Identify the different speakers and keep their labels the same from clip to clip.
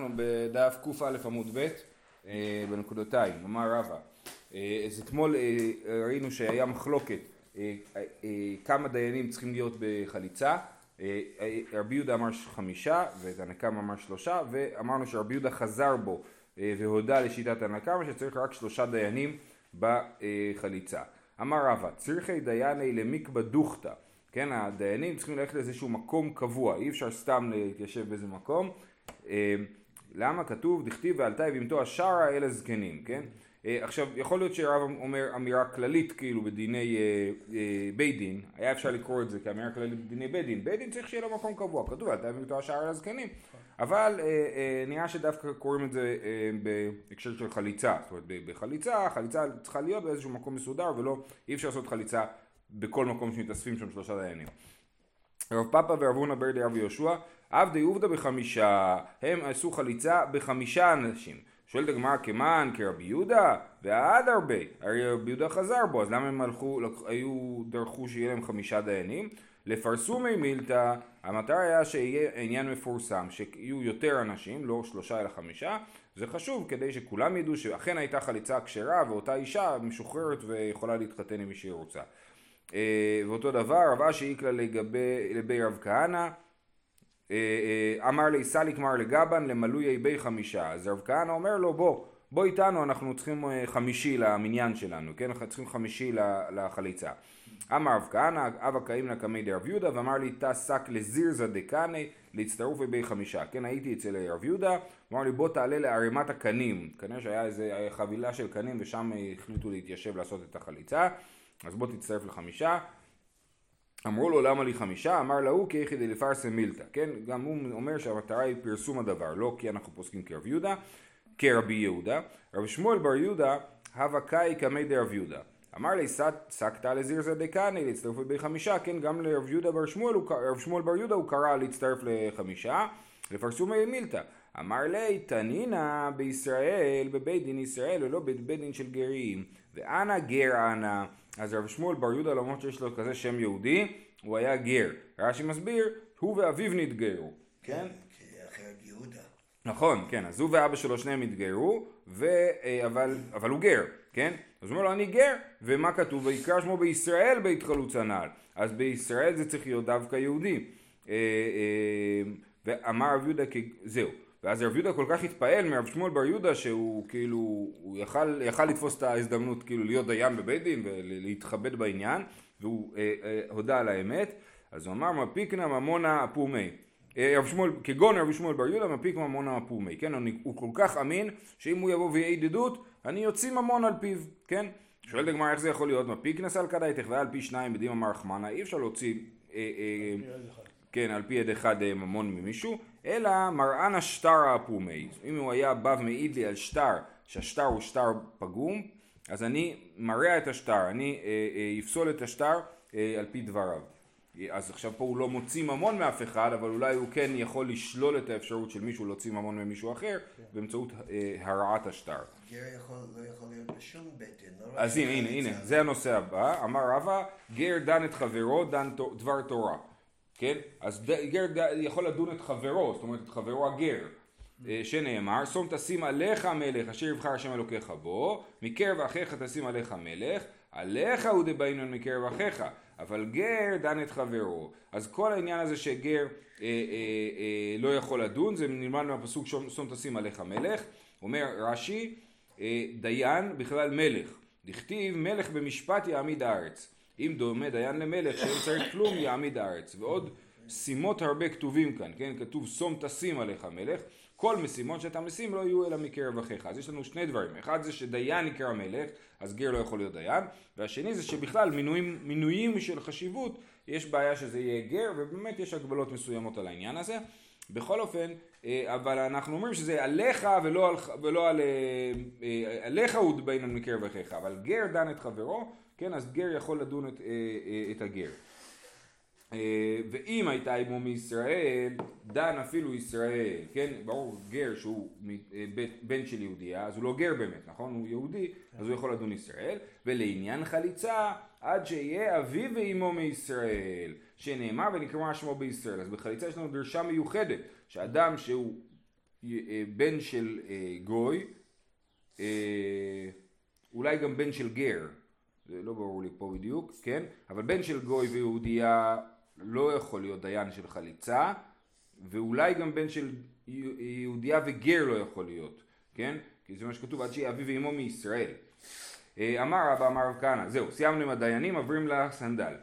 Speaker 1: אנחנו בדף קא עמוד ב' אה, בנקודותיים, אמר רבא. אה, אז אתמול אה, ראינו שהיה מחלוקת כמה דיינים צריכים להיות בחליצה. רבי יהודה אמר חמישה ותנקם אמר שלושה ואמרנו שרבי יהודה חזר בו והודה לשיטת הנקם שצריך רק שלושה דיינים בחליצה. אמר רבא צריכי דייני למיקבא דוכתא כן, הדיינים צריכים ללכת לאיזשהו מקום קבוע, אי אפשר סתם להתיישב באיזה מקום. למה כתוב דכתיב ועלתה יבימתו השערה אל הזקנים, כן? אה, עכשיו, יכול להיות שהרב אומר אמירה כללית כאילו בדיני אה, אה, בית דין, היה אפשר לקרוא את זה כאמירה כללית בדיני בית דין, בית דין צריך שיהיה לו מקום קבוע, כתוב ועלתה יבימתו השערה אל הזקנים, אבל אה, אה, נראה שדווקא קוראים את זה אה, בהקשר של חליצה, זאת אומרת בחליצה, חליצה צריכה להיות באיזשהו מקום מסודר ולא, אי אפשר לעשות חליצה בכל מקום שמתאספים שם שלושה דיינים. רב פאפה ורב הונא בר דרב יהושע, עבדי עובדא בחמישה, הם עשו חליצה בחמישה אנשים. שואלת הגמרא כמען כרבי יהודה ועד הרבה, הרי רבי יהודה חזר בו, אז למה הם הלכו, היו, דרכו שיהיה להם חמישה דיינים? לפרסומי מילתא, המטרה היה שיהיה עניין מפורסם, שיהיו יותר אנשים, לא שלושה אלא חמישה, זה חשוב כדי שכולם ידעו שאכן הייתה חליצה כשרה ואותה אישה משוחררת ויכולה להתחתן עם מי שהיא רוצה. אה, ואותו דבר רב אשי איקלה לגבי רב כהנא אמר לי סליק מר לגבן למלוי בי חמישה. אז רב כהנא אומר לו בוא בוא איתנו אנחנו צריכים חמישי למניין שלנו כן? אנחנו צריכים חמישי לחליצה. אמר רב כהנא אבא קאימנה קמי דרב יהודה ואמר לי תא שק לזירזא דקני להצטרוף בי חמישה. כן הייתי אצל רב יהודה אמר לי בוא תעלה לערימת הקנים. כנראה שהיה איזה חבילה של קנים ושם החליטו להתיישב לעשות את החליצה. אז בוא תצטרף לחמישה. אמרו לו למה לי חמישה? אמר להוא כי יחידי לפרסם מילתא, כן? גם הוא אומר שהמטרה היא פרסום הדבר, לא כי אנחנו פוסקים כרב יהודה, כרבי יהודה. רב שמואל בר יהודה, הווה קאי קמי דרב יהודה. אמר לי סקתא לזירזא להצטרף בחמישה, כן גם לרב יהודה בר שמואל, רב שמואל בר יהודה הוא קרא להצטרף לחמישה, לפרסומי מילתא. אמר לי תנינא בישראל, בבית דין ישראל ולא בבית דין של גרים, ואנא גר אנא אז רב שמואל בר יהודה למרות שיש לו כזה שם יהודי, הוא היה גר. רש"י מסביר, הוא ואביו נתגרו. כן?
Speaker 2: אחרי יהודה.
Speaker 1: נכון, כן, אז הוא ואבא שלו שניהם התגיירו, ו... אה, אבל, אבל הוא גר, כן? אז הוא אומר לו אני גר, ומה כתוב? ויקרא שמו בישראל בית חלוץ הנעל. אז בישראל זה צריך להיות דווקא יהודי. אה, אה, ואמר רב יהודה, זהו. ואז רב יהודה כל כך התפעל מרב שמואל בר יהודה שהוא כאילו, הוא יכל, יכל לתפוס את ההזדמנות כאילו להיות דיין בבית דין ולהתכבד בעניין והוא אה, אה, הודה על האמת. אז הוא אמר מפיקנה ממונה אפומי. אה, רב שמואל, כגון רבי שמואל בר יהודה מפיק ממונה אפומי. כן הוא כל כך אמין שאם הוא יבוא ויהיה עדות אני יוציא ממון על פיו כן? שואלת הגמרא איך זה יכול להיות? מפיק נסל כדאיתך והיה על פי שניים בדימה מר חמנה אי אפשר להוציא אה, אה, כן, על פי יד אחד אה, ממון ממישהו, אלא מרען השטר הפומי. אם הוא היה בא ומעיד לי על שטר, שהשטר הוא שטר פגום, אז אני מרע את השטר, אני אפסול אה, אה, את השטר על פי דבריו. אז עכשיו פה הוא לא מוציא ממון מאף אחד, אבל אולי הוא כן יכול לשלול את האפשרות של מישהו להוציא ממון ממישהו אחר כן. באמצעות הרעת השטר.
Speaker 2: גר יכול, לא יכול להיות בשום דין. לא
Speaker 1: אז הנה, הנה, הנה, זה הנושא הבא. אמר רבא, גר דן את חברו, דן דבר תורה. כן? אז גר יכול לדון את חברו, זאת אומרת את חברו הגר, אה, שנאמר, שום תשים עליך מלך אשר יבחר השם אלוקיך בו, מקרב אחיך תשים עליך מלך, עליך הוא דבעינון מקרב אחיך, אבל גר דן את חברו. אז כל העניין הזה שגר אה, אה, אה, לא יכול לדון, זה נלמד מהפסוק שום תשים עליך מלך, אומר רש"י, אה, דיין בכלל מלך, דכתיב מלך במשפט יעמיד הארץ. אם דומה דיין למלך שאין צריך כלום יעמיד הארץ. ועוד שימות הרבה כתובים כאן כן? כתוב שום תשים עליך מלך. כל משימות שאתה משים לא יהיו אלא מקרב אחיך. אז יש לנו שני דברים. אחד זה שדיין יקרא מלך אז גר לא יכול להיות דיין. והשני זה שבכלל מינויים, מינויים של חשיבות יש בעיה שזה יהיה גר ובאמת יש הגבלות מסוימות על העניין הזה. בכל אופן, אה, אבל אנחנו אומרים שזה עליך ולא, על, ולא על, אה, אה, עליך הוא בין מקרב אחיך, אבל גר דן את חברו כן, אז גר יכול לדון את, אה, אה, את הגר. אה, ואם הייתה עמו מישראל, דן אפילו ישראל, כן, ברור גר שהוא בן של יהודייה, אז הוא לא גר באמת, נכון? הוא יהודי, אז הוא יכול לדון ישראל, ולעניין חליצה, עד שיהיה אביו ואימו מישראל, שנאמר ונקרא שמו בישראל. אז בחליצה יש לנו דרשה מיוחדת, שאדם שהוא בן של גוי, אולי גם בן של גר, זה לא ברור לי פה בדיוק, כן? אבל בן של גוי ויהודייה לא יכול להיות דיין של חליצה, ואולי גם בן של יהודייה וגר לא יכול להיות, כן? כי זה מה שכתוב עד שיהיה אביו ואמו מישראל. אה, אמר רבא אמר רב כהנא, זהו, סיימנו עם הדיינים, עוברים לסנדל.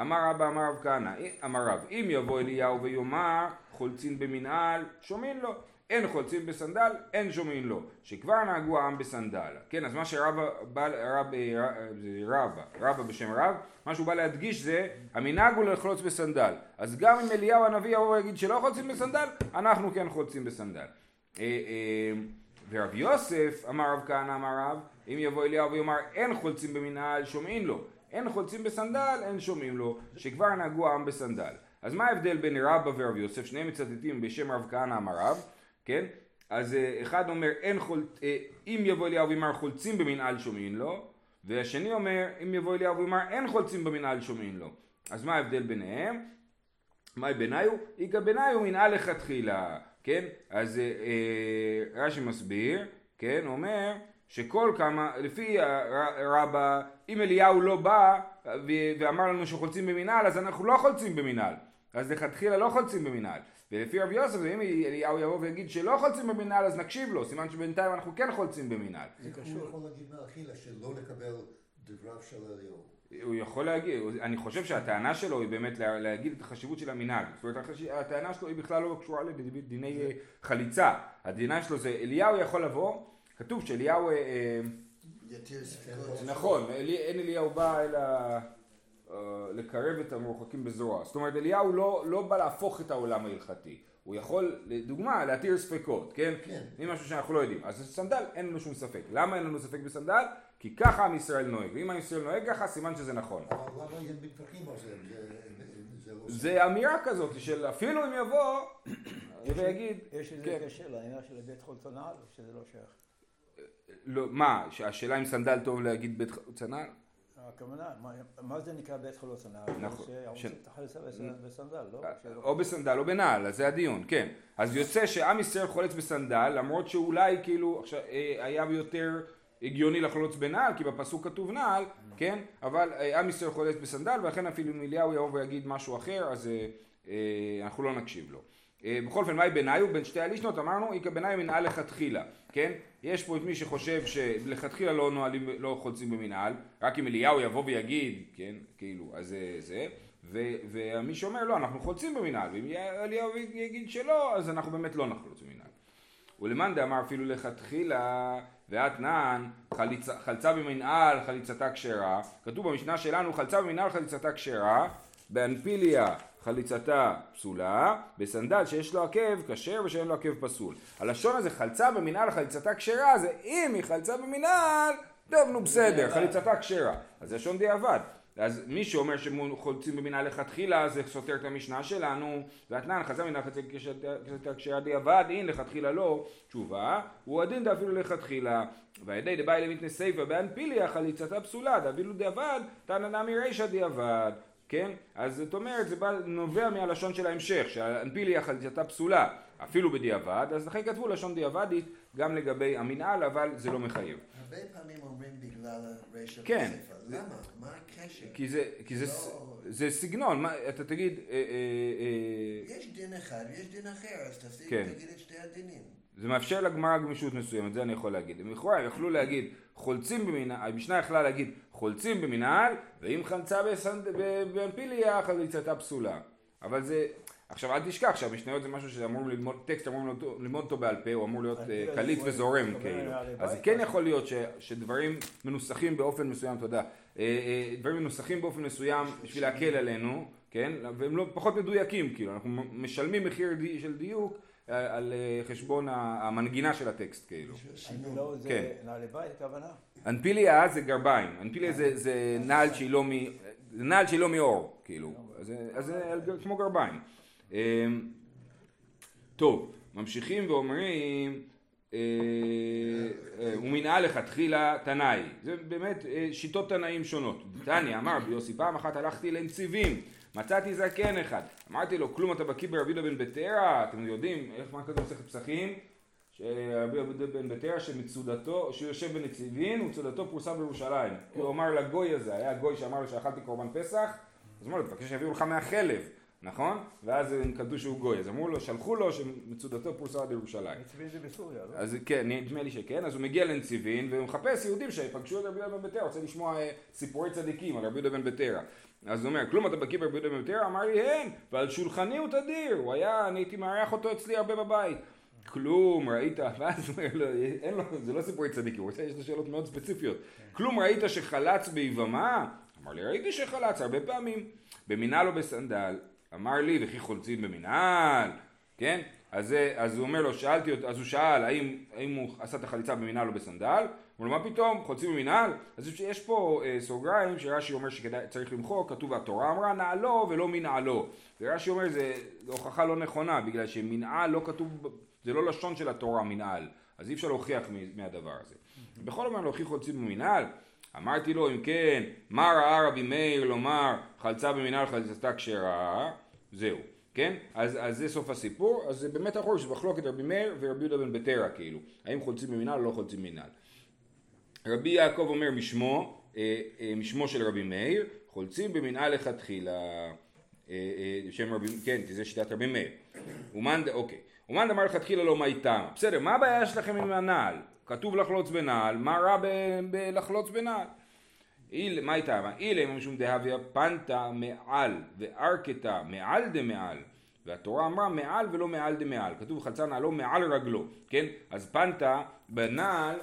Speaker 1: אמר רבא אמר רב כהנא, אמר רב, אם יבוא אליהו ויאמר חולצין במנהל, שומעים לו. אין חולצין בסנדל, אין שומעים לו. שכבר נהגו העם בסנדל. כן, אז מה שרבא בא, רב, זה רבא, רבא בשם רב, מה שהוא בא להדגיש זה, המנהג הוא לחלוץ בסנדל. אז גם אם אליהו הנביא יבוא ויגיד שלא חולצים בסנדל, אנחנו כן חולצים בסנדל. אה, אה, ורב יוסף, אמר רב כהנא אמר רב, אם יבוא אליהו ויאמר אין חולצים במנהל, שומעים לו. אין חולצים בסנדל, אין שומעים לו, שכבר נהגו העם בסנדל. אז מה ההבדל בין רבא ורב יוסף? שניהם מצטטים בשם רב כהנא אמר רב, כן? אז אה, אחד אומר אין חול... אה, אם יבוא אליהו ויאמר חולצים במנהל שומעים לו, והשני אומר אם יבוא אליהו ויאמר אין חולצים במנהל שומעים לו. אז מה ההבדל ביניהם? מהי ביניו? איכא ביניו מנהל לכתחילה, כן? אז אה, רש"י מסביר, כן? אומר שכל כמה, לפי רבא, אם אליהו לא בא ואמר לנו שחולצים במנהל, אז אנחנו לא חולצים במנהל. אז לכתחילה לא חולצים במנהל. ולפי רבי יוסף, אם אליהו יבוא ויגיד שלא חולצים במנהל, אז נקשיב לו, סימן שבינתיים אנחנו כן חולצים במנהל.
Speaker 2: זה קשור. הוא יכול להגיד מלכתחילה שלא לקבל דבריו של אליהו.
Speaker 1: הוא יכול להגיד, אני חושב שהטענה שלו היא באמת להגיד את החשיבות של המנהג. זאת אומרת, הטענה שלו היא בכלל לא קשורה לדיני חליצה. הדינה שלו זה אליהו יכול לבוא כתוב שאליהו... אה, אה, נכון, אין אליהו בא אלא לקרב את המרוחקים בזרוע. זאת אומרת אליהו לא, לא בא להפוך את העולם ההלכתי. הוא יכול, לדוגמה, להתיר ספקות, כן? כן. אם משהו שאנחנו לא יודעים. אז סנדל, אין לנו שום ספק. למה אין לנו ספק בסנדל? כי ככה עם ישראל נוהג. ואם עם ישראל נוהג ככה, סימן שזה נכון.
Speaker 2: אבל למה הם מתווכחים על זה?
Speaker 1: זה אמירה כזאת של אפילו אם יבוא ויגיד...
Speaker 3: יש איזה כן. קשר לעניין של בית חולצון העל, שזה לא שייך.
Speaker 1: לא, מה, השאלה אם סנדל טוב להגיד בית חלוצה נעל?
Speaker 3: הכוונה, מה זה נקרא בית חלוצה נעל? נכון. בסנדל, לא? אה,
Speaker 1: או בסנדל או בנעל, אז זה הדיון, כן. אז יוצא שעם ישראל חולץ בסנדל, למרות שאולי כאילו אה, היה יותר הגיוני לחלוץ בנעל, כי בפסוק כתוב נעל, כן? אבל אה, עם ישראל חולץ בסנדל, ולכן אפילו אם אליהו יבוא ויגיד משהו אחר, אז אנחנו לא נקשיב לו. בכל אופן, מהי ביניו? בין שתי הלישנות אמרנו, איכא ביניו מנהל לכתחילה, כן? יש פה את מי שחושב שלכתחילה לא נועלים, לא חולצים במנהל, רק אם אליהו יבוא ויגיד, כן, כאילו, אז זה, זה, ו, ומי שאומר לא, אנחנו חולצים במנהל, ואם אליהו יגיד שלא, אז אנחנו באמת לא נחלוץ במנהל. ולמאן דאמר אפילו לכתחילה, ואתנן, חליצ, חלצה במנהל, חליצתה כשרה, כתוב במשנה שלנו, חלצה במנהל, חליצתה כשרה, באנפיליה חליצתה פסולה, בסנדל שיש לו עקב כשר ושאין לו עקב פסול. הלשון הזה חלצה במנהל חליצתה כשרה זה אם היא חלצה במנהל, טוב נו בסדר, חליצתה כשרה. אז זה לשון דיעבד. אז מי שאומר שחולצים במנהל לכתחילה זה סותר את המשנה שלנו ואתנן חזה מנהל חליצתה כשרה דיעבד אין לכתחילה לא תשובה הוא הדין דאפילו לכתחילה והידי דבאי למתנה סיפא באנפיליה חליצתה פסולה דאפילו דיעבד תנא נמי רישא דיעבד כן? אז זאת אומרת, זה בא, נובע מהלשון של ההמשך, שהאנפיליה חליצתה פסולה, אפילו בדיעבד, אז לכן כתבו לשון דיעבדית גם לגבי המנהל, אבל זה לא מחייב.
Speaker 2: הרבה פעמים אומרים בגלל הרשת
Speaker 1: כן.
Speaker 2: בספר, למה? מה הקשר?
Speaker 1: כי זה, כי זה, לא... זה סגנון, מה, אתה תגיד... אה, אה,
Speaker 2: אה... יש דין אחד ויש דין אחר, אז תפסיק כן. את שתי הדינים.
Speaker 1: זה מאפשר לגמרא גמישות מסוימת, זה אני יכול להגיד. הם לכאורה יכלו להגיד חולצים במנהל, המשנה יכלה להגיד חולצים במנהל, ואם חלצה באמפיליה חליצתה פסולה. אבל זה, עכשיו אל תשכח שהמשניות זה משהו שאמורים ללמוד, טקסט אמורים ללמוד אותו בעל פה, הוא אמור להיות אה, קליט וזורם כאילו. אז זה כן יכול להיות שדברים מנוסחים באופן מסוים, תודה, אה, אה, דברים מנוסחים באופן מסוים בשביל להקל עלינו, כן, והם לא פחות מדויקים כאילו, אנחנו משלמים מחיר של דיוק על חשבון המנגינה של הטקסט כאילו.
Speaker 3: לא, זה נעלי בית הכוונה?
Speaker 1: אנפיליה זה גרביים, אנפיליה זה, זה נעל שהיא לא, מ, זה נעל שהיא לא מאור, כאילו, אז, אז זה כמו גרביים. אמ, טוב, ממשיכים ואומרים, אה, אה, ומנהל לכתחילה תנאי, זה באמת אה, שיטות תנאים שונות. דתניא אמר ביוסי פעם אחת הלכתי לנציבים מצאתי זקן אחד, אמרתי לו כלום אתה בקיא ברבי יהודה בן בטרה, אתם יודעים איך מה כתוב מסכת פסחים? רבי עבודה בן בתרא שמצודתו, שהוא יושב בנציבין ומצודתו פורסם בירושלים. הוא אמר לגוי הזה, היה גוי שאמר לו שאכלתי קורבן פסח, אז אמר לו, תבקש שיביאו לך מהחלב. נכון? ואז הם קלטו שהוא גוי, אז אמרו לו, שלחו לו שמצודתו פורסה עד ירושלים.
Speaker 3: נציבין זה בסוריה, לא?
Speaker 1: אז כן, נדמה לי שכן, אז הוא מגיע לנציבין והוא מחפש יהודים שיפגשו את רבי יהודה בן בתרא, רוצה לשמוע אה, סיפורי צדיקים על רבי יהודה בן בתרא. אז הוא אומר, כלום אתה בקיא ברבי יהודה בן בתרא? אמר לי, הן, ועל שולחני הוא תדיר, הוא היה, אני הייתי מארח אותו אצלי הרבה בבית. כלום ראית, ואז אומר לו, אין לו, זה לא סיפורי צדיקים, הוא רוצה, יש לו שאלות מאוד ספציפיות. כלום ראית שחלץ ביבמה? אמר לי, ראיתי שחלץ הרבה פעמים. במנהל או בסנדל, אמר לי וכי חולצים במנהל, כן? אז, אז הוא אומר לו, שאלתי אותו, אז הוא שאל האם, האם הוא עשה את החליצה במנהל או בסנדל, הוא אומר מה פתאום, חולצים במנהל? אז יש פה אה, סוגריים שרש"י אומר שצריך למחוק, כתוב התורה אמרה נעלו ולא מנעלו, ורש"י אומר זה הוכחה לא נכונה, בגלל שמנעל לא כתוב, זה לא לשון של התורה מנעל, אז אי אפשר להוכיח מהדבר הזה. בכל אופן להוכיח חולצים במנהל, אמרתי לו אם כן, מה ראה רבי מאיר לומר חלצה במנהל חלצתה כשרה, זהו, כן? אז, אז זה סוף הסיפור, אז זה באמת אנחנו שזה מחלוקת רבי מאיר ורבי יהודה בן בטרה כאילו, האם חולצים במנהל או לא חולצים במנהל. רבי יעקב אומר משמו, אה, אה, משמו של רבי מאיר, חולצים במנהל לכתחילה, אה, אה, שם רבי, כן, כי זה שיטת רבי מאיר. אומן, אוקיי. אומן דאמר לכתחילה לא מה איתם. בסדר, מה הבעיה שלכם עם הנעל? כתוב לחלוץ בנעל, מה רע בלחלוץ בנעל? איל, מה הייתה? אילה משום דהביה פנתה מעל וארקתה מעל דמעל והתורה אמרה מעל ולא מעל דמעל כתוב חלצה נעלו מעל רגלו כן אז פנתא בנעל.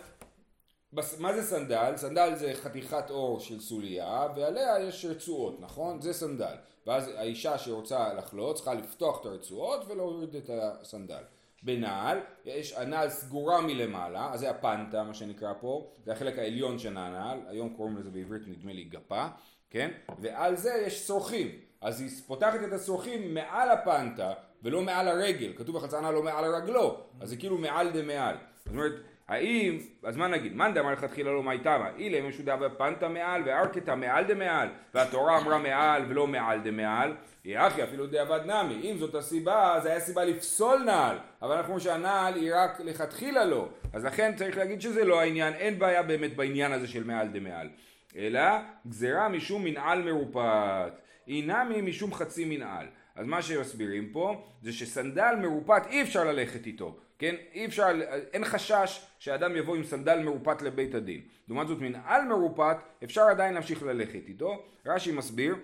Speaker 1: מה זה סנדל? סנדל זה חתיכת עור של סוליה ועליה יש רצועות נכון? זה סנדל ואז האישה שרוצה לחלוץ צריכה לפתוח את הרצועות ולהוריד את הסנדל בנעל, יש הנעל סגורה מלמעלה, אז זה הפנתא מה שנקרא פה, זה החלק העליון של הנעל, היום קוראים לזה בעברית נדמה לי גפה, כן? ועל זה יש שרוכים, אז היא פותחת את השרוכים מעל הפנטה ולא מעל הרגל, כתוב בחצנה לא מעל הרגלו, אז זה כאילו מעל דמעל. זאת אומרת, האם, אז מה נגיד, מאן דאמר לכתחילה לא מאי תמה, אילה אם משהו דאבה פנטה מעל וארקתה מעל דמעל, והתורה אמרה מעל ולא מעל דמעל, יחי אפילו דאבד נמי, אם זאת הסיבה, זה היה סיבה לפסול נעל, אבל אנחנו אומרים שהנעל היא רק לכתחילה לא, אז לכן צריך להגיד שזה לא העניין, אין בעיה באמת בעניין הזה של מעל דמעל, אלא גזירה משום מנעל מרופט, היא נמי משום חצי מנעל. אז מה שמסבירים פה זה שסנדל מרופט אי אפשר ללכת איתו, כן? אי אפשר, אין חשש שאדם יבוא עם סנדל מרופט לבית הדין. לעומת זאת מנעל מרופט אפשר עדיין להמשיך ללכת איתו. רש"י מסביר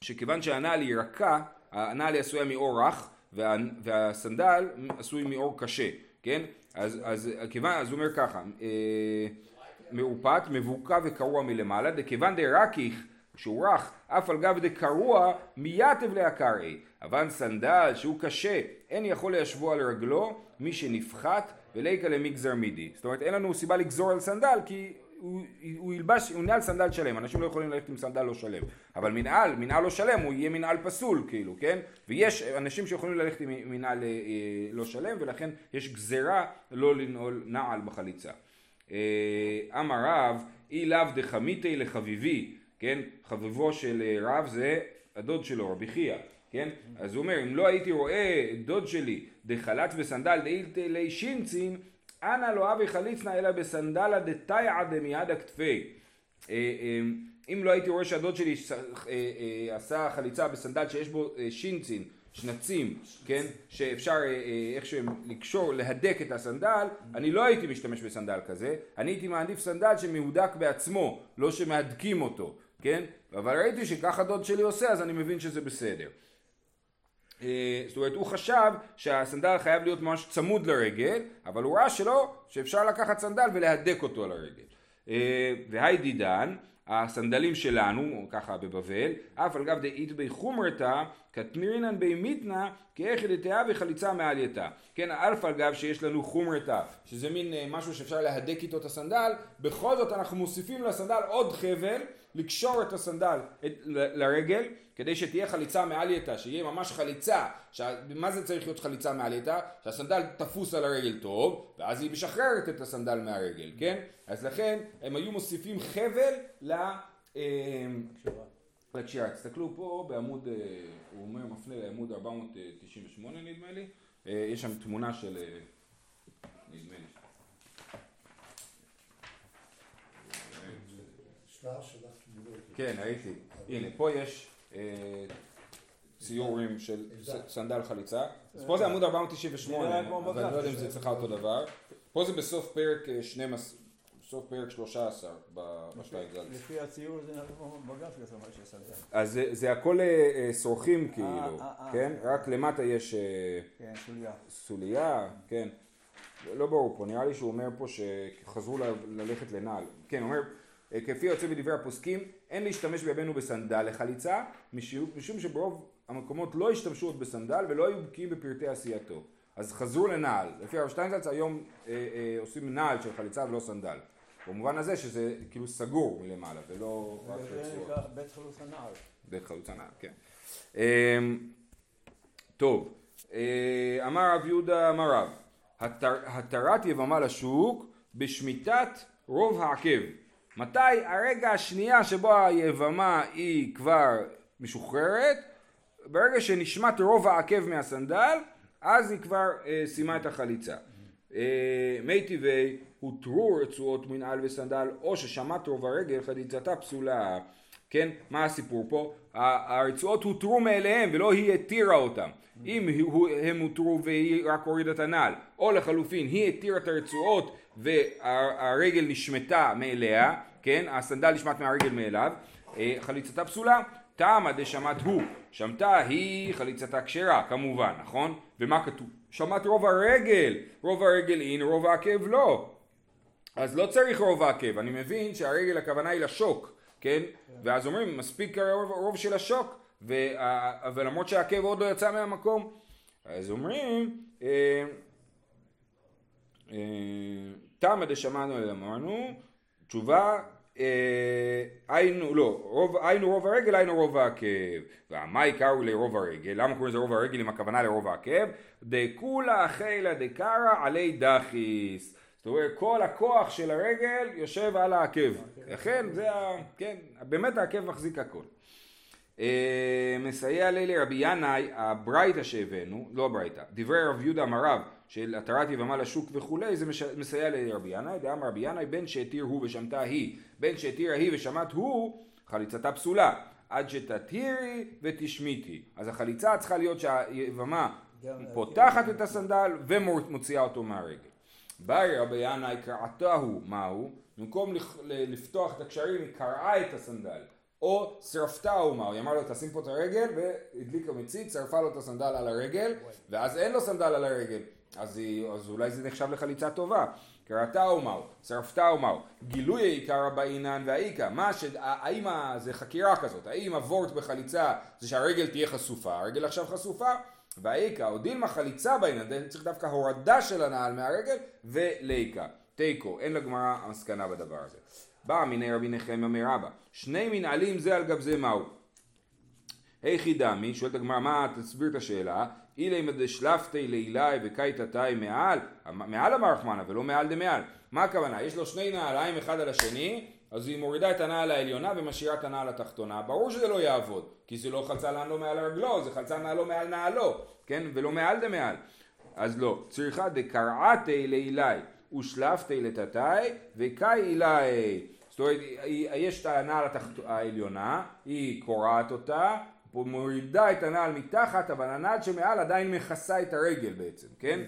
Speaker 1: שכיוון שהנעל היא רכה, הנעל היא עשויה מאור רך וה, והסנדל עשוי מאור קשה, כן? אז, אז, כיוון, אז הוא אומר ככה, אה, מרופט, מבוקע וקרוע מלמעלה, דכיוון דרקיך שהוא רך, אף על גב דקרוע מייתב להקראי. אבל סנדל שהוא קשה, אין יכול להשוו על רגלו מי שנפחת וליקה למגזר מידי. זאת אומרת אין לנו סיבה לגזור על סנדל כי הוא, הוא ילבש, הוא נעל סנדל שלם, אנשים לא יכולים ללכת עם סנדל לא שלם, אבל מנעל, מנעל לא שלם הוא יהיה מנעל פסול כאילו, כן? ויש אנשים שיכולים ללכת עם מנעל אה, לא שלם ולכן יש גזרה לא לנעול נעל בחליצה. אה, אמר רב, אי לאו דחמיתי לחביבי, כן? חביבו של אה, רב זה הדוד שלו, רבי חייא, כן? אז הוא אומר, אם לא הייתי רואה דוד שלי דחלץ וסנדל דאילתי לי שינצין אנא לא אבי חליצנא אלא בסנדלה דתיעא דמיד הכתפי. אה, אה, אם לא הייתי רואה שהדוד שלי עשה חליצה בסנדל שיש בו שינצין, שנצים, כן, שאפשר איכשהו לקשור, להדק את הסנדל, אני לא הייתי משתמש בסנדל כזה, אני הייתי מעדיף סנדל שמהודק בעצמו, לא שמהדקים אותו, כן, אבל ראיתי שככה דוד שלי עושה אז אני מבין שזה בסדר. אה, זאת אומרת הוא חשב שהסנדל חייב להיות ממש צמוד לרגל אבל הוא ראה שלא שאפשר לקחת סנדל ולהדק אותו על הרגל אה, והי דידן הסנדלים שלנו ככה בבבל אף על גב דאית בי חומרתא כתמירינן בי מיתנא כאיכא דתאה וחליצה מעל יתה כן אלף על גב שיש לנו חומרתא שזה מין אה, משהו שאפשר להדק איתו את הסנדל בכל זאת אנחנו מוסיפים לסנדל עוד חבל לקשור את הסנדל את, לרגל כדי שתהיה חליצה מעלייתה, שיהיה ממש חליצה, ש... מה זה צריך להיות חליצה מעלייתה? שהסנדל תפוס על הרגל טוב, ואז היא משחררת את הסנדל מהרגל, כן? אז לכן הם היו מוסיפים חבל ל... רק שנייה, תסתכלו פה בעמוד, אה, הוא אומר, מפנה לעמוד 498 נדמה לי, אה, יש שם תמונה של, אה, נדמה לי. כן, הייתי. הנה, פה יש ציורים של סנדל חליצה. אז פה זה עמוד 498, אבל אני לא יודע אם זה אצלך אותו דבר. פה זה בסוף פרק 12, סוף פרק 13 בשטייגז.
Speaker 3: לפי הציור זה בגף של סנדל.
Speaker 1: אז זה הכל שורכים כאילו, כן? רק למטה יש
Speaker 3: כן, סוליה.
Speaker 1: סוליה, כן. לא ברור פה, נראה לי שהוא אומר פה שחזרו ללכת לנעל. כן, הוא אומר, כפי יוצא בדברי הפוסקים, אין להשתמש בימינו בסנדל לחליצה, משום שברוב המקומות לא השתמשו עוד בסנדל ולא היו בקיאים בפרטי עשייתו. אז חזרו לנעל. לפי הרב שטיינזלץ היום אה, אה, עושים נעל של חליצה ולא סנדל. במובן הזה שזה כאילו סגור מלמעלה ולא
Speaker 3: רק רצועות. בית חלוץ הנעל.
Speaker 1: בית חלוץ הנעל, כן. אה, טוב, אה, אמר רב יהודה אמר רב התרת יבמה לשוק בשמיטת רוב העקב. מתי הרגע השנייה שבו היבמה היא כבר משוחררת? ברגע שנשמט רוב העקב מהסנדל, אז היא כבר אה, סיימה את החליצה. אה, מי טבעי הותרו רצועות מנעל וסנדל, או ששמט רוב הרגל חליצתה פסולה. כן? מה הסיפור פה? הרצועות הותרו מאליהם ולא היא התירה אותם. אם הם הותרו והיא רק הורידה את הנעל, או לחלופין היא התירה את הרצועות והרגל נשמטה מאליה, כן? הסנדל נשמט מהרגל מאליו, אה, חליצתה פסולה. תמה דשמט הוא, שמטה היא חליצתה כשרה כמובן, נכון? ומה כתוב? שמט רוב הרגל, רוב הרגל אין, רוב העקב לא. אז לא צריך רוב העקב, אני מבין שהרגל הכוונה היא לשוק, כן? ואז אומרים מספיק רוב, רוב של השוק, ולמרות שהעקב עוד לא יצא מהמקום, אז אומרים אה, אה, תמה דשמענו אל אמרנו, תשובה אה, היינו, לא, רוב, היינו רוב הרגל, היינו רוב העקב. ומה עיקרו לרוב הרגל? למה קוראים לזה רוב הרגל אם הכוונה לרוב העקב? דכולה חילה דקרא עלי דחיס. זאת אומרת, כל הכוח של הרגל יושב על העקב. לכן זה, ה, כן, באמת העקב מחזיק הכל. אה, מסייע לי לרבי ינאי, הברייתא שהבאנו, לא הברייתא, דברי רב יהודה אמריו של התרת יבמה לשוק וכולי, זה מסייע לרבי ינאי, דאמר רבי ינאי בין שהתיר הוא ושמתה היא, בין שהתירה היא ושמת הוא, חליצתה פסולה, עד שתתירי ותשמיתי. אז החליצה צריכה להיות שהיבמה פותחת את הסנדל ומוציאה אותו מהרגל. באי רבי ינאי קרעתהו, מהו? במקום לפתוח את הקשרים היא קרעה את הסנדל. או שרפתה אומה, היא אמרה לו תשים פה את הרגל והדליקה מצית, שרפה לו את הסנדל על הרגל ואז אין לו סנדל על הרגל. אז, היא, אז אולי זה נחשב לחליצה טובה. קראתה אומהו, שרפתה אומהו, גילוי העיקר בעינן והאיכה, מה ש... האם זה חקירה כזאת, האם הוורט בחליצה זה שהרגל תהיה חשופה, הרגל עכשיו חשופה, והאיכה, או דילמה חליצה בעינן, צריך דווקא הורדה של הנעל מהרגל, וליקה, תיקו, אין לגמרא המסקנה בדבר הזה. בא מיני רבי נחמיה מרבא, שני מנהלים זה על גב זה מהו. היכי דמי, שואלת הגמרא, מה תסביר את השאלה? אילי דשלפתי לילי וקייטתי מעל, מעל המרחמנה ולא מעל דמעל. מה הכוונה? יש לו שני נעליים אחד על השני, אז היא מורידה את הנעל העליונה ומשאירה את הנעל התחתונה. ברור שזה לא יעבוד, כי זה לא חלצה נעלו מעל רגלו, זה חלצה נעלו מעל נעלו, כן? ולא מעל דמעל. אז לא, צריכה דקרעתי לילי ושלפתי לטאטאי וקאי אילי. זאת אומרת, יש את הנעל העליונה, היא קורעת אותה, מורידה את הנעל מתחת, אבל הנעל שמעל עדיין מכסה את הרגל בעצם, כן?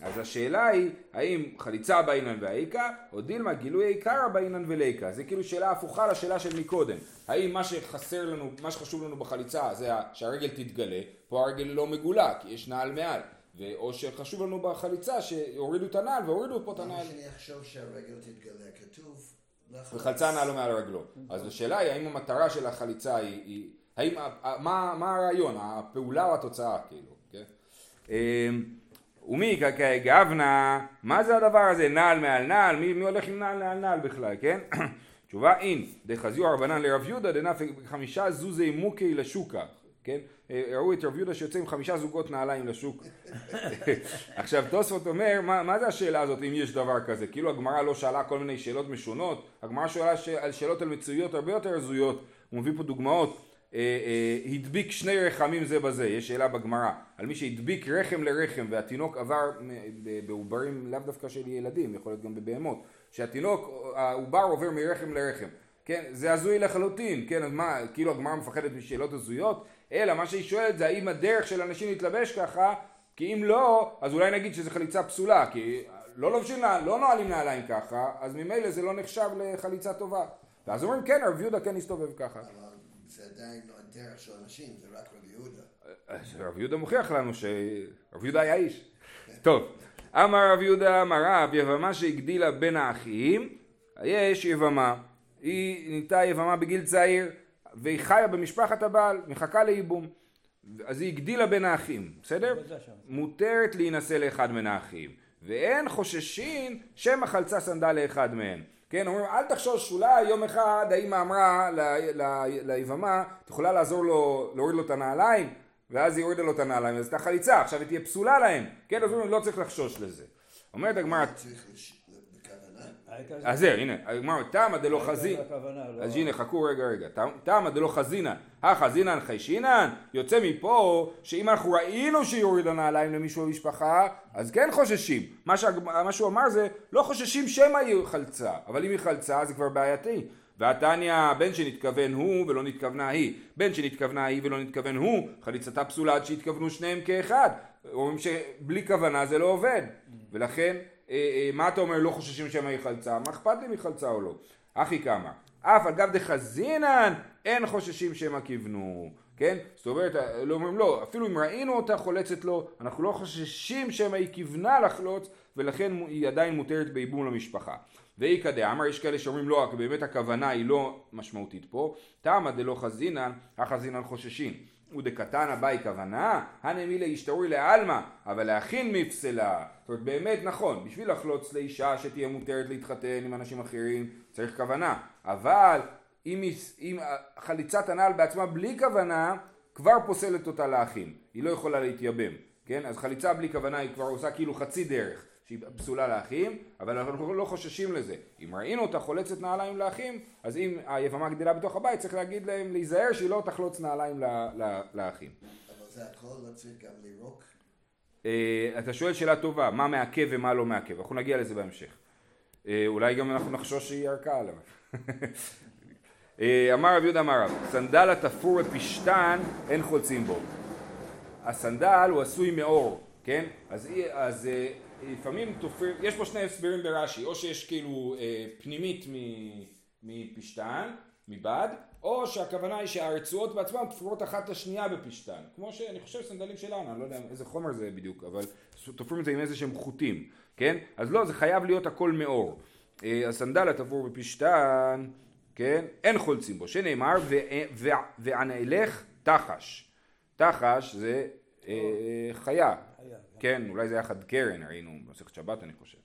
Speaker 1: אז השאלה היא, האם חליצה באינן והאיקה, או דילמה גילוי עיקרא באינן וליקה. זה כאילו שאלה הפוכה לשאלה של מקודם. האם מה שחסר לנו, מה שחשוב לנו בחליצה זה שהרגל תתגלה, פה הרגל לא מגולה, כי יש נעל מעל. או שחשוב לנו בחליצה שהורידו את הנעל והורידו פה את הנעל.
Speaker 2: למה שאני אחשוב שהרגל תתגלה? כתוב...
Speaker 1: וחלצה נעל לא מעל רגלו. אז השאלה היא האם המטרה של החליצה היא... האם, מה, מה הרעיון, הפעולה או התוצאה כאילו, כן? ומי כגבנה, מה זה הדבר הזה, נעל מעל נעל, מי, מי הולך עם נעל מעל נעל בכלל, כן? תשובה אין, דחזיו רבנן לרב יהודה דנפק חמישה זוזי מוקי לשוקה, כן? ראו את רב יהודה שיוצא עם חמישה זוגות נעליים לשוק. עכשיו תוספות אומר, מה, מה זה השאלה הזאת אם יש דבר כזה? כאילו הגמרא לא שאלה כל מיני שאלות משונות, הגמרא שאלה על שאלות על מצויות הרבה יותר הזויות, הוא מביא פה דוגמאות. אה, אה, הדביק שני רחמים זה בזה, יש שאלה בגמרא, על מי שהדביק רחם לרחם והתינוק עבר בעוברים לאו דווקא של ילדים, יכול להיות גם בבהמות, שהתינוק, העובר עובר מרחם לרחם, כן, זה הזוי לחלוטין, כן, אז מה, כאילו הגמרא מפחדת משאלות הזויות, אלא מה שהיא שואלת זה האם הדרך של אנשים להתלבש ככה, כי אם לא, אז אולי נגיד שזו חליצה פסולה, כי לא לובשים, לא נועלים נעליים ככה, אז ממילא זה לא נחשב לחליצה טובה. ואז אומרים כן, רב יהודה כן הסתובב ככה.
Speaker 2: זה עדיין לא הדרך של אנשים, זה רק רב יהודה.
Speaker 1: רב יהודה מוכיח לנו שרב יהודה היה איש. טוב, אמר רב יהודה אמר רב יבמה שהגדילה בין האחים, יש יבמה, היא נהייתה יבמה בגיל צעיר והיא חיה במשפחת הבעל, מחכה לייבום. אז היא הגדילה בין האחים, בסדר? מותרת להינשא לאחד מן האחים. ואין חוששים שמא חלצה סנדל לאחד מהם. כן, אומרים אל תחשוש, אולי יום אחד האמא אמרה ליבמה, את יכולה לעזור לו, להוריד לו את הנעליים? ואז היא הורידה לו את הנעליים, אז הייתה חליצה, עכשיו היא תהיה פסולה להם. כן, אז אומרים לא צריך לחשוש לזה. אומרת הגמרא... אז זהו, הנה, הגמרא, תמא דלא חזין, לא- אז הנה, חכו רגע רגע, תמא דלא חזינן, החזינן חיישינן, יוצא מפה שאם אנחנו ראינו שהיא הורידה נעליים למישהו במשפחה, אז כן חוששים. מה שהוא אמר זה, לא חוששים שמא היא חלצה, אבל אם היא חלצה זה כבר בעייתי. והתניא, בין שנתכוון הוא ולא נתכוונה היא, בין שנתכוונה היא ולא נתכוון הוא, חליצתה פסולה עד שהתכוונו שניהם כאחד. אומרים שבלי כוונה זה לא עובד, ולכן מה אתה אומר לא חוששים שמא היא חלצה? מה אכפת לי מחלצה או לא? אחי כמה. אף אגב דחזינן אין חוששים שמא כיוונו. כן? זאת אומרת, לא אומרים לא, אפילו אם ראינו אותה חולצת לו, אנחנו לא חוששים שמא היא כיוונה לחלוץ, ולכן היא עדיין מותרת בייבום למשפחה. ואיכא דאמר, יש כאלה שאומרים לא, באמת הכוונה היא לא משמעותית פה, תמא דלא חזינן, החזינן חוששים. ודקתנא באי כוונה, הנמילה ישתרורי לעלמא, אבל להכין מפסלה. זאת אומרת, באמת נכון, בשביל לחלוץ לאישה שתהיה מותרת להתחתן עם אנשים אחרים, צריך כוונה. אבל אם, אם חליצת הנעל בעצמה בלי כוונה, כבר פוסלת אותה לאחים. היא לא יכולה להתייבם, כן? אז חליצה בלי כוונה היא כבר עושה כאילו חצי דרך. שהיא פסולה לאחים, אבל אנחנו לא חוששים לזה. אם ראינו אותה חולצת נעליים לאחים, אז אם היבמה גדלה בתוך הבית, צריך להגיד להם להיזהר שהיא לא תחלוץ נעליים לאחים.
Speaker 2: אבל זה הכל לא צריך גם לירוק?
Speaker 1: אה, אתה שואל שאלה טובה, מה מעכב ומה לא מעכב, אנחנו נגיע לזה בהמשך. אה, אולי גם אנחנו נחשוש שהיא ירקה עליו. אה, אמר רב יהודה אמר רב, סנדל התפור בפשתן אין חולצים בו. הסנדל הוא עשוי מאור, כן? אז, אז לפעמים תופרים, יש פה שני הסברים ברש"י, או שיש כאילו אה, פנימית מפשתן, מבד, או שהכוונה היא שהרצועות בעצמן תפורות אחת לשנייה בפשתן, כמו שאני חושב סנדלים שלנו, אני לא יודע איזה חומר זה בדיוק, אבל תופרים את זה עם איזה שהם חוטים, כן? אז לא, זה חייב להיות הכל מאור. אה, הסנדל התפור בפשתן, כן? אין חולצים בו, שנאמר וענאלך תחש. תחש זה אה, חיה, כן, אולי זה היה חד קרן, ראינו במסכת שבת אני חושב.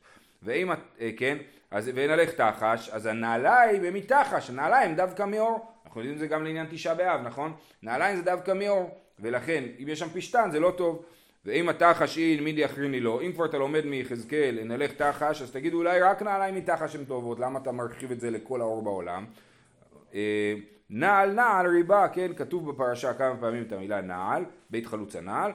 Speaker 1: ואם, אה, כן, אז ונלך תחש, אז הנעליים הם מתחש, הנעליים דווקא מאור. אנחנו יודעים את זה גם לעניין תשעה באב, נכון? נעליים זה דווקא מאור, ולכן אם יש שם פשטן זה לא טוב. ואם התחש אין מידי אחריני לא, אם כבר אתה לומד מיחזקאל נלך תחש, אז תגיד אולי רק נעליים מתחש הן טובות, למה אתה מרחיב את זה לכל האור בעולם? אה, נעל נעל ריבה, כן, כתוב בפרשה כמה פעמים את המילה נעל, בית חלוץ הנעל,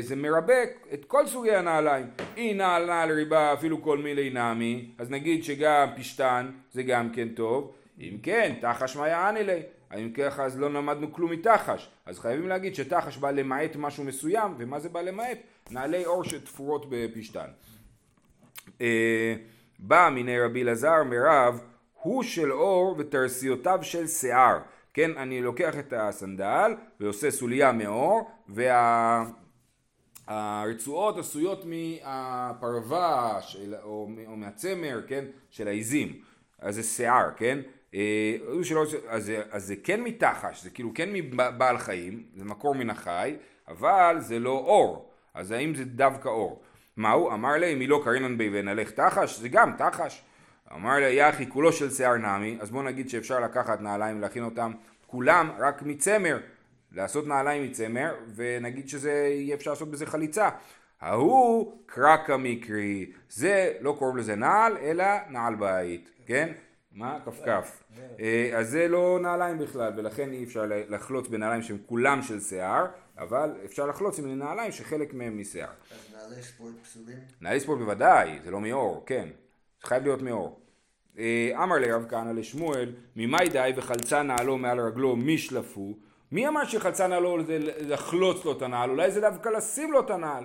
Speaker 1: זה מרבה את כל סוגי הנעליים. אי נעל נעל ריבה אפילו כל מילי נעמי, אז נגיד שגם פשטן זה גם כן טוב. אם כן, תחש מה יעני לי. אם ככה אז לא למדנו כלום מתחש. אז חייבים להגיד שתחש בא למעט משהו מסוים, ומה זה בא למעט? נעלי אור שתפורות בפשטן. אה, בא מיני רבי אלעזר מרב, הוא של אור ותרסיותיו של שיער. כן, אני לוקח את הסנדל ועושה סוליה מאור, וה... הרצועות עשויות מהפרווה של, או, או מהצמר, כן, של העיזים, אז זה שיער, כן, אה, שלא, אז, אז זה כן מתחש, זה כאילו כן מבעל חיים, זה מקור מן החי, אבל זה לא אור, אז האם זה דווקא אור? מהו? אמר לי, אם היא לא קרינן בי ונלך תחש, זה גם תחש. אמר לי, יחי כולו של שיער נמי, אז בוא נגיד שאפשר לקחת נעליים ולהכין אותם כולם רק מצמר, לעשות נעליים מצמר, ונגיד שזה, יהיה אפשר לעשות בזה חליצה. ההוא קרקע מקרי, זה לא קוראים לזה נעל, אלא נעל בית, כן? מה? כפכף. אה, אז זה לא נעליים בכלל, ולכן אי אפשר לחלוץ בנעליים שהם כולם של שיער, אבל אפשר לחלוץ עם נעליים שחלק מהם משיער.
Speaker 2: אז נעלי ספורט פסולים?
Speaker 1: נעלי ספורט בוודאי, זה לא מאור, כן. זה חייב להיות מאור. אה, אמר לרב כהנא לשמואל, ממאי די וחלצה נעלו מעל רגלו משלפו מי אמר שחלצה נעלו זה לחלוץ לו את הנעל? אולי זה דווקא לשים לו את הנעל.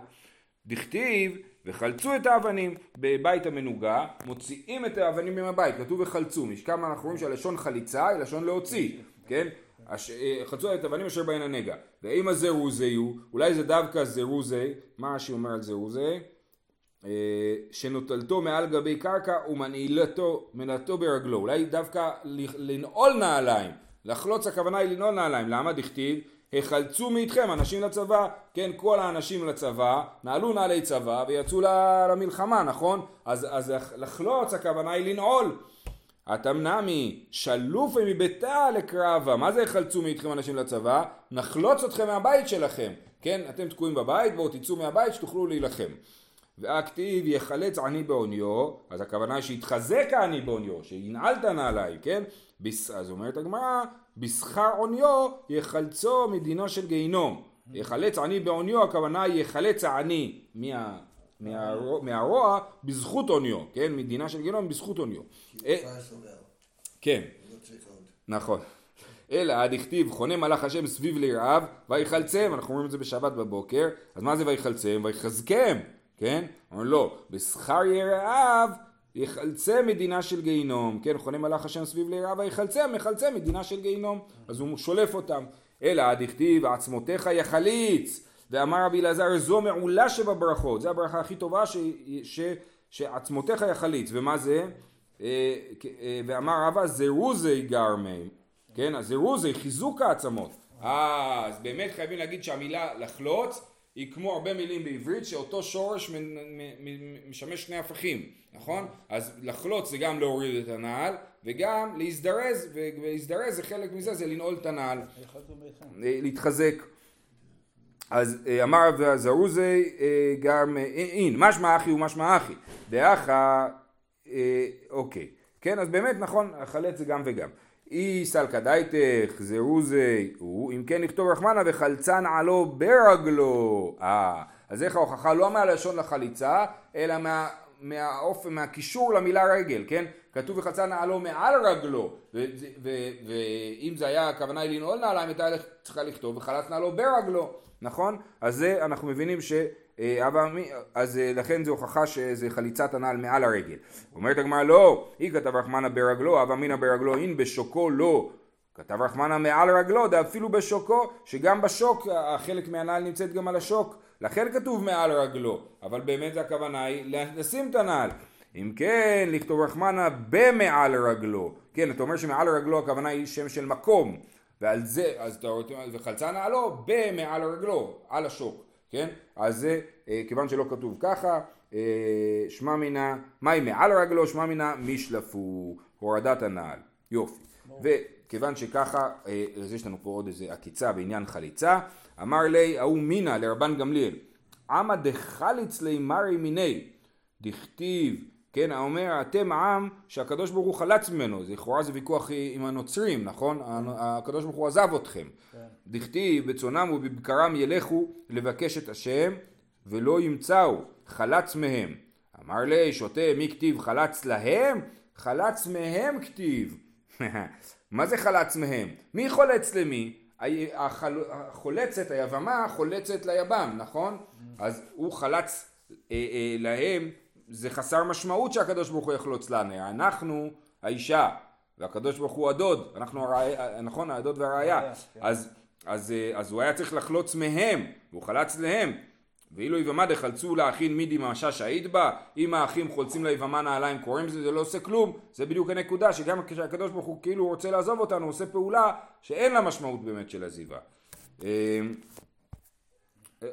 Speaker 1: דכתיב וחלצו את האבנים בבית המנוגה, מוציאים את האבנים מהבית, כתוב וחלצו, משכמה אנחנו רואים שהלשון חליצה היא לשון להוציא, כן? הש... אה, חלצו את האבנים אשר בהן הנגע. ואם הזירוזי הוא, אולי זה דווקא זירוזי, מה רש"י אומר על זירוזי? אה, שנוטלתו מעל גבי קרקע ומנעילתו מנעתו ברגלו, אולי דווקא לנעול נעליים, לחלוץ הכוונה היא לנעול נעליים, למה דכתיב? החלצו מאיתכם אנשים לצבא, כן כל האנשים לצבא, נעלו נעלי צבא ויצאו למלחמה, נכון? אז, אז לחלוץ הכוונה היא לנעול. התמנמי שלופי מביתה לקרבה, מה זה החלצו מאיתכם אנשים לצבא? נחלוץ אתכם מהבית שלכם, כן? אתם תקועים בבית, בואו תצאו מהבית שתוכלו להילחם. והכתיב יחלץ עני בעוניו, אז הכוונה שיתחזק העני בעוניו, שינעל את הנעליים, כן? אז אומרת הגמרא, בשכר עוניו יחלצו מדינו של גיהינום. יחלץ עני בעוניו, הכוונה יחלץ העני מה, מהרוע, מהרוע בזכות עוניו, כן? מדינה של גיהינום בזכות עוניו. אה, כן, לא נכון. אלא דכתיב חונה מלאך השם סביב ליראיו ויחלצם, אנחנו רואים את זה בשבת בבוקר, אז מה זה ויחלצם? ויחזקם, כן? אומר לא, בשכר יראיו יחלצה מדינה של גיהינום, כן, חונה מלאך השם סביב לירה ויחלצה, מחלצה מדינה של גיהינום, אז הוא שולף אותם. אלא דכתיב עצמותיך יחליץ, ואמר רבי אלעזר זו מעולה שבברכות, זו הברכה הכי טובה ש, ש, שעצמותיך יחליץ, ומה זה? אה, אה, ואמר רבא זירוזי גרמי, כן, הזירוזי חיזוק העצמות. אה, אז באמת חייבים להגיד שהמילה לחלוץ היא כמו הרבה מילים בעברית שאותו שורש משמש שני הפכים, נכון? אז לחלוץ זה גם להוריד את הנעל וגם להזדרז, ולהזדרז זה חלק מזה, זה לנעול את הנעל, להתחזק. אז אה, אמר והזרוזי אה, גם אה, אין, משמע אחי ומשמע אחי, דאחה, אוקיי, כן אז באמת נכון, החלץ זה גם וגם. אי סלקא דייתך זירוזי הוא, אם כן לכתוב רחמנה וחלצה נעלו ברגלו. אה, אז איך ההוכחה לא מהלשון לחליצה, אלא מה, מהאופן, מהקישור למילה רגל, כן? כתוב וחלצה נעלו מעל רגלו, ואם זה היה, הכוונה היא לנעול נעליים, הייתה צריכה לכתוב וחלץ נעלו ברגלו, נכון? אז זה אנחנו מבינים ש... אה, אז אה, לכן זו הוכחה שזה חליצת הנעל מעל הרגל. אומרת הגמרא לא, היא כתב רחמנה ברגלו, אבא אמינא ברגלו, אין בשוקו לא. כתב רחמנה מעל רגלו, אפילו בשוקו, שגם בשוק החלק מהנעל נמצאת גם על השוק, לכן כתוב מעל רגלו, אבל באמת הכוונה היא לשים את הנעל. אם כן, לכתוב רחמנה במעל רגלו. כן, אתה אומר שמעל רגלו הכוונה היא שם של מקום, ועל זה, אז אתה רואה, וחלצה נעלו במעל רגלו, על השוק. כן? אז זה, אה, כיוון שלא כתוב ככה, אה, שמע מינה, מהי מעל רגלו, שמע מינה משלפו, הורדת הנעל. יופי. וכיוון שככה, אה, אז יש לנו פה עוד איזה עקיצה בעניין חליצה, אמר לי ההוא מינה לרבן גמליאל, עמא דחליץ לי מרי מיני, דכתיב כן, האומר אתם עם שהקדוש ברוך הוא חלץ ממנו, זה לכאורה זה ויכוח עם הנוצרים, נכון? הקדוש ברוך הוא עזב אתכם. כן. דכתיב בצונם ובבקרם ילכו לבקש את השם ולא ימצאו, חלץ מהם. אמר לי שוטה מי כתיב חלץ להם? חלץ מהם כתיב. מה זה חלץ מהם? מי חולץ למי? החולצת, היבמה חולצת ליבם, נכון? Mm. אז הוא חלץ אה, אה, להם זה חסר משמעות שהקדוש ברוך הוא יחלוץ לנו, אנחנו האישה והקדוש ברוך הוא הדוד, אנחנו הראיה, נכון הדוד והראיה, כן. אז, אז, אז הוא היה צריך לחלוץ מהם, והוא חלץ להם, ואילו יבמה דחלצו להכין מידי מהשה שהיית בה, אם האחים חולצים ליבמה נעליים קוראים לזה, זה לא עושה כלום, זה בדיוק הנקודה שגם כשהקדוש ברוך הוא כאילו רוצה לעזוב אותנו, הוא עושה פעולה שאין לה משמעות באמת של עזיבה.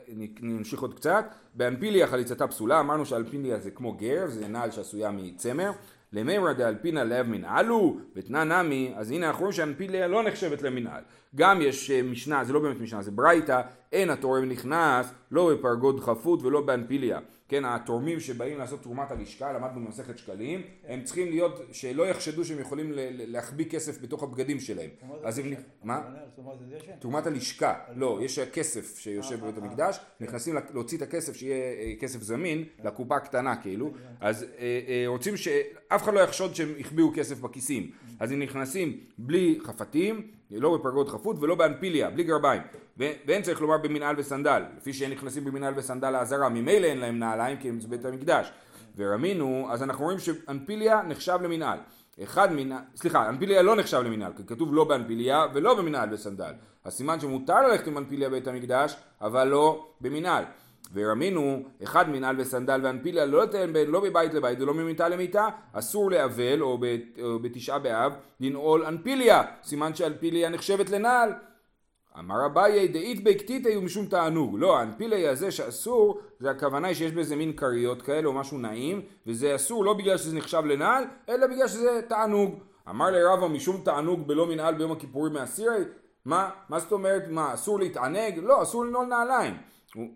Speaker 1: אמ, נמשיך עוד קצת, באנפיליה חליצתה פסולה, אמרנו שאלפיליה זה כמו גר, זה נעל שעשויה מצמר, למימרא דאלפינא לאב מנעלו, ותנא נמי, אז הנה אנחנו רואים שאנפיליה לא נחשבת למנעל. גם יש אה, משנה, זה לא באמת משנה, זה ברייתא, אין התורם נכנס לא בפרגוד חפות ולא באנפיליה. כן, התורמים שבאים לעשות תרומת הלשכה, למדנו במסכת שקלים, הם צריכים להיות, שלא יחשדו שהם יכולים להחביא כסף בתוך הבגדים שלהם. אז הם... מה? תרומת הלשכה. לא, יש כסף שיושב בבית המקדש, נכנסים להוציא את הכסף, שיהיה אה, כסף זמין, לקופה הקטנה כאילו, אז אה, אה, רוצים שאף אחד לא יחשוד שהם החביאו כסף בכיסים. אז הם נכנסים בלי חפתים, לא בפרגוד חפות ולא באנפיליה, בלי גרביים. ואין צריך לומר במנהל וסנדל, לפי שהם נכנסים במנהל וסנדל לעזרה, ממילא אין להם נעליים כי הם בית המקדש. ורמינו, אז אנחנו רואים שאנפיליה נחשב למנהל. אחד מן... סליחה, אנפיליה לא נחשב למנהל, כי כתוב לא באנפיליה ולא במנהל וסנדל. הסימן שמותר ללכת עם אנפיליה בבית המקדש, אבל לא במנהל. ורמינו, אחד מנהל וסנדל ואנפיליה לא לטען בין לא בבית לבית ולא ממיטה למיטה, אסור לאבל או, בתשעה באב לנעול אנפיליה, סימן שאנפיליה נחשבת לנעל. אמר אביי דאית בקטיתא הוא משום תענוג. לא, האנפילי הזה שאסור, זה הכוונה היא שיש בזה מין כריות כאלה או משהו נעים, וזה אסור לא בגלל שזה נחשב לנעל, אלא בגלל שזה תענוג. אמר לרבא משום תענוג בלא מנהל ביום הכיפורים מהסירי? מה, מה זאת אומרת, מה, אסור להתענג? לא, אסור לנעול נעליים.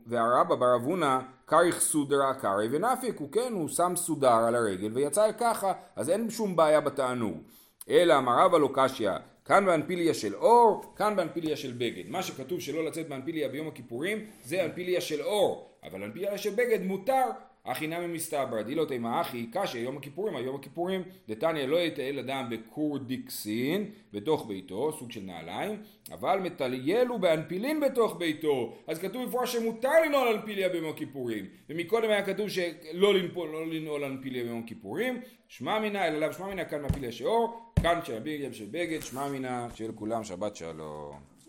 Speaker 1: והרבא בר אבונה קריך סודרה קרי ונפיק, הוא כן, הוא שם סודר על הרגל ויצא ככה, אז אין שום בעיה בתענוג. אלא אמר רבא לא קשיא, כאן באנפיליה של אור, כאן באנפיליה של בגד. מה שכתוב שלא לצאת באנפיליה ביום הכיפורים, זה אנפיליה של אור, אבל אנפיליה של בגד מותר. אחי נמי מסתברא, דילו תימא אחי קשה יום הכיפורים, היום הכיפורים, דתניא לא יתעל אדם בקורדיקסין בתוך ביתו, סוג של נעליים, אבל מטליילו באנפילין בתוך ביתו, אז כתוב במפורש שמותר לנעול אנפיליה ביום הכיפורים, ומקודם היה כתוב שלא לנפול, לא לנעול אנפיליה ביום הכיפורים, שמע מינה, אלא לאו שמע מינה כאן מאפיליה שאור, כאן של הבגד של בגד, שמע מינה של כולם, שבת שלום.